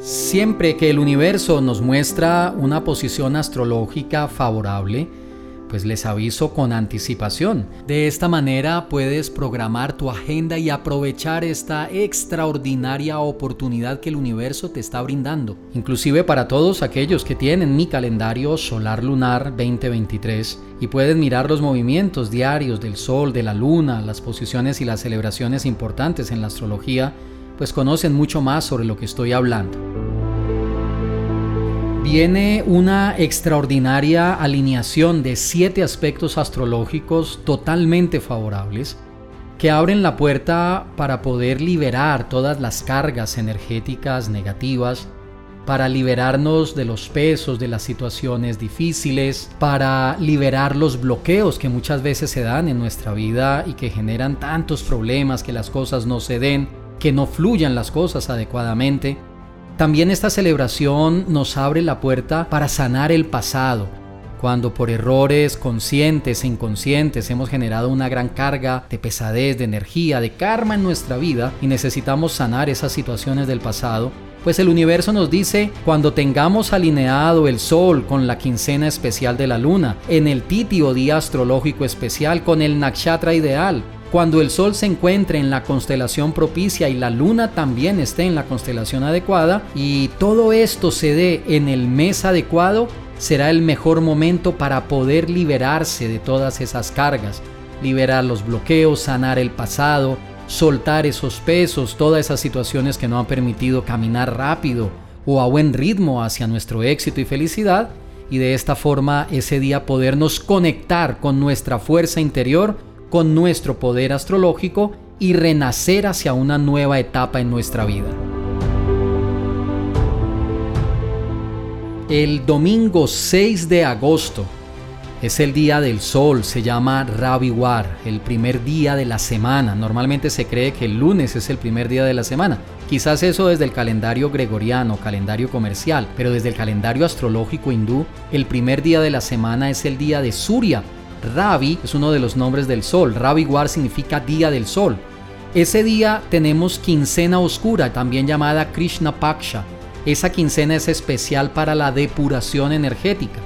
Siempre que el universo nos muestra una posición astrológica favorable, pues les aviso con anticipación. De esta manera puedes programar tu agenda y aprovechar esta extraordinaria oportunidad que el universo te está brindando. Inclusive para todos aquellos que tienen mi calendario solar lunar 2023 y pueden mirar los movimientos diarios del sol, de la luna, las posiciones y las celebraciones importantes en la astrología, pues conocen mucho más sobre lo que estoy hablando. Viene una extraordinaria alineación de siete aspectos astrológicos totalmente favorables que abren la puerta para poder liberar todas las cargas energéticas negativas, para liberarnos de los pesos de las situaciones difíciles, para liberar los bloqueos que muchas veces se dan en nuestra vida y que generan tantos problemas, que las cosas no se den, que no fluyan las cosas adecuadamente. También esta celebración nos abre la puerta para sanar el pasado, cuando por errores conscientes e inconscientes hemos generado una gran carga de pesadez, de energía, de karma en nuestra vida y necesitamos sanar esas situaciones del pasado, pues el universo nos dice cuando tengamos alineado el sol con la quincena especial de la luna, en el titio día astrológico especial con el nakshatra ideal, cuando el Sol se encuentre en la constelación propicia y la Luna también esté en la constelación adecuada y todo esto se dé en el mes adecuado, será el mejor momento para poder liberarse de todas esas cargas, liberar los bloqueos, sanar el pasado, soltar esos pesos, todas esas situaciones que no han permitido caminar rápido o a buen ritmo hacia nuestro éxito y felicidad. Y de esta forma ese día podernos conectar con nuestra fuerza interior con nuestro poder astrológico y renacer hacia una nueva etapa en nuestra vida. El domingo 6 de agosto es el día del sol, se llama Raviwar, el primer día de la semana. Normalmente se cree que el lunes es el primer día de la semana. Quizás eso desde el calendario gregoriano, calendario comercial, pero desde el calendario astrológico hindú, el primer día de la semana es el día de Surya, Ravi es uno de los nombres del sol. Ravi War significa día del sol. Ese día tenemos quincena oscura, también llamada Krishna Paksha. Esa quincena es especial para la depuración energética.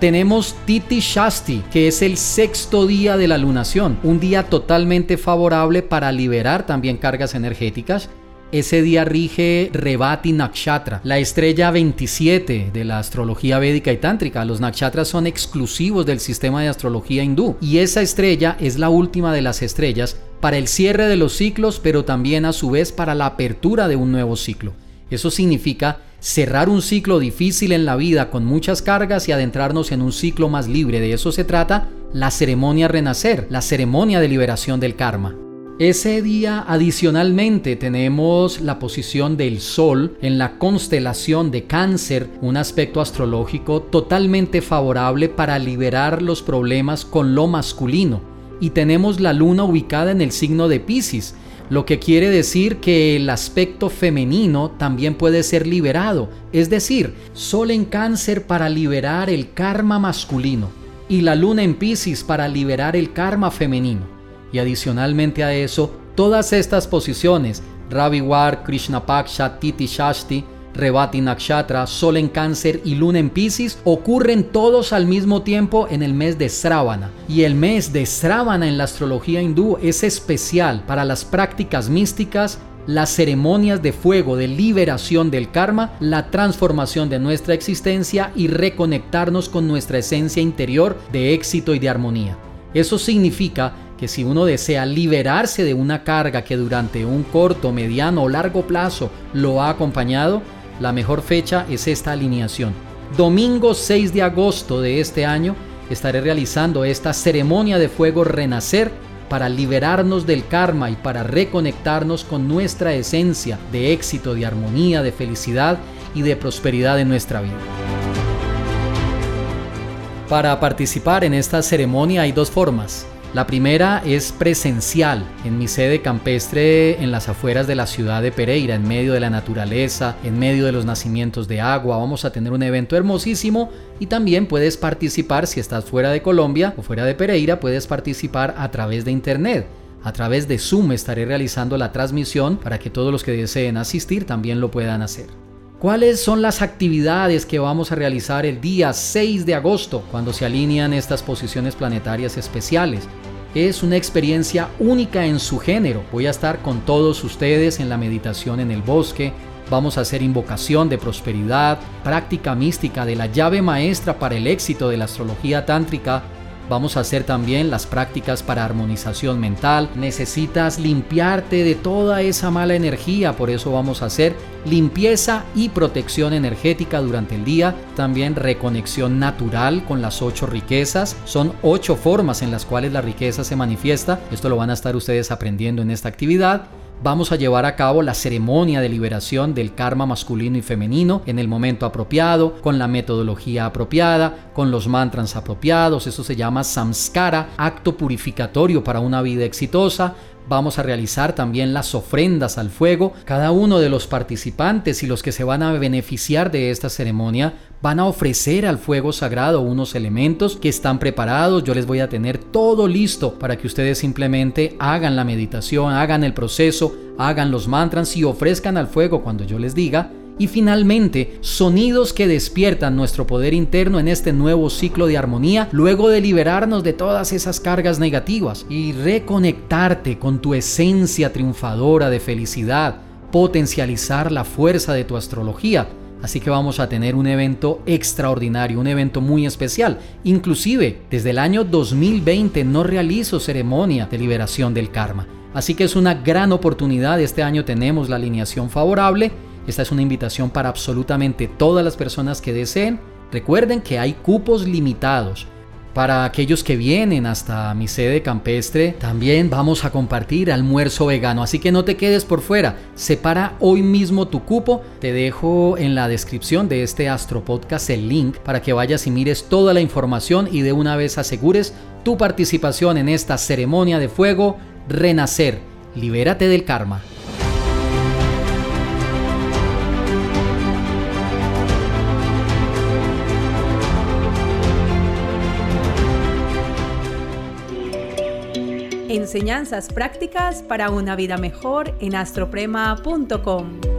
Tenemos Titi Shasti, que es el sexto día de la lunación, un día totalmente favorable para liberar también cargas energéticas ese día rige Revati Nakshatra, la estrella 27 de la astrología védica y tántrica. Los nakshatras son exclusivos del sistema de astrología hindú y esa estrella es la última de las estrellas para el cierre de los ciclos, pero también a su vez para la apertura de un nuevo ciclo. Eso significa cerrar un ciclo difícil en la vida con muchas cargas y adentrarnos en un ciclo más libre. De eso se trata la ceremonia renacer, la ceremonia de liberación del karma. Ese día adicionalmente tenemos la posición del Sol en la constelación de cáncer, un aspecto astrológico totalmente favorable para liberar los problemas con lo masculino. Y tenemos la luna ubicada en el signo de Pisces, lo que quiere decir que el aspecto femenino también puede ser liberado, es decir, Sol en cáncer para liberar el karma masculino y la luna en Pisces para liberar el karma femenino. Y adicionalmente a eso, todas estas posiciones, Raviwar, Krishna Paksha, Titi Shasti, Revati Nakshatra, Sol en Cáncer y Luna en Pisces ocurren todos al mismo tiempo en el mes de Sravana. Y el mes de Sravana en la astrología hindú es especial para las prácticas místicas, las ceremonias de fuego de liberación del karma, la transformación de nuestra existencia y reconectarnos con nuestra esencia interior de éxito y de armonía. Eso significa que si uno desea liberarse de una carga que durante un corto, mediano o largo plazo lo ha acompañado, la mejor fecha es esta alineación. Domingo 6 de agosto de este año estaré realizando esta ceremonia de fuego renacer para liberarnos del karma y para reconectarnos con nuestra esencia de éxito, de armonía, de felicidad y de prosperidad en nuestra vida. Para participar en esta ceremonia hay dos formas. La primera es presencial en mi sede campestre en las afueras de la ciudad de Pereira, en medio de la naturaleza, en medio de los nacimientos de agua. Vamos a tener un evento hermosísimo y también puedes participar si estás fuera de Colombia o fuera de Pereira, puedes participar a través de internet. A través de Zoom estaré realizando la transmisión para que todos los que deseen asistir también lo puedan hacer. ¿Cuáles son las actividades que vamos a realizar el día 6 de agosto cuando se alinean estas posiciones planetarias especiales? Es una experiencia única en su género. Voy a estar con todos ustedes en la meditación en el bosque. Vamos a hacer invocación de prosperidad, práctica mística de la llave maestra para el éxito de la astrología tántrica Vamos a hacer también las prácticas para armonización mental. Necesitas limpiarte de toda esa mala energía, por eso vamos a hacer limpieza y protección energética durante el día. También reconexión natural con las ocho riquezas. Son ocho formas en las cuales la riqueza se manifiesta. Esto lo van a estar ustedes aprendiendo en esta actividad vamos a llevar a cabo la ceremonia de liberación del karma masculino y femenino en el momento apropiado, con la metodología apropiada, con los mantras apropiados. Eso se llama samskara, acto purificatorio para una vida exitosa. Vamos a realizar también las ofrendas al fuego. Cada uno de los participantes y los que se van a beneficiar de esta ceremonia van a ofrecer al fuego sagrado unos elementos que están preparados. Yo les voy a tener todo listo para que ustedes simplemente hagan la meditación, hagan el proceso, hagan los mantras y ofrezcan al fuego cuando yo les diga y finalmente, sonidos que despiertan nuestro poder interno en este nuevo ciclo de armonía, luego de liberarnos de todas esas cargas negativas y reconectarte con tu esencia triunfadora de felicidad, potencializar la fuerza de tu astrología. Así que vamos a tener un evento extraordinario, un evento muy especial. Inclusive, desde el año 2020 no realizo ceremonia de liberación del karma. Así que es una gran oportunidad. Este año tenemos la alineación favorable esta es una invitación para absolutamente todas las personas que deseen. Recuerden que hay cupos limitados. Para aquellos que vienen hasta mi sede campestre, también vamos a compartir almuerzo vegano, así que no te quedes por fuera. Separa hoy mismo tu cupo. Te dejo en la descripción de este Astro Podcast el link para que vayas y mires toda la información y de una vez asegures tu participación en esta ceremonia de fuego, renacer. Libérate del karma. Enseñanzas prácticas para una vida mejor en astroprema.com.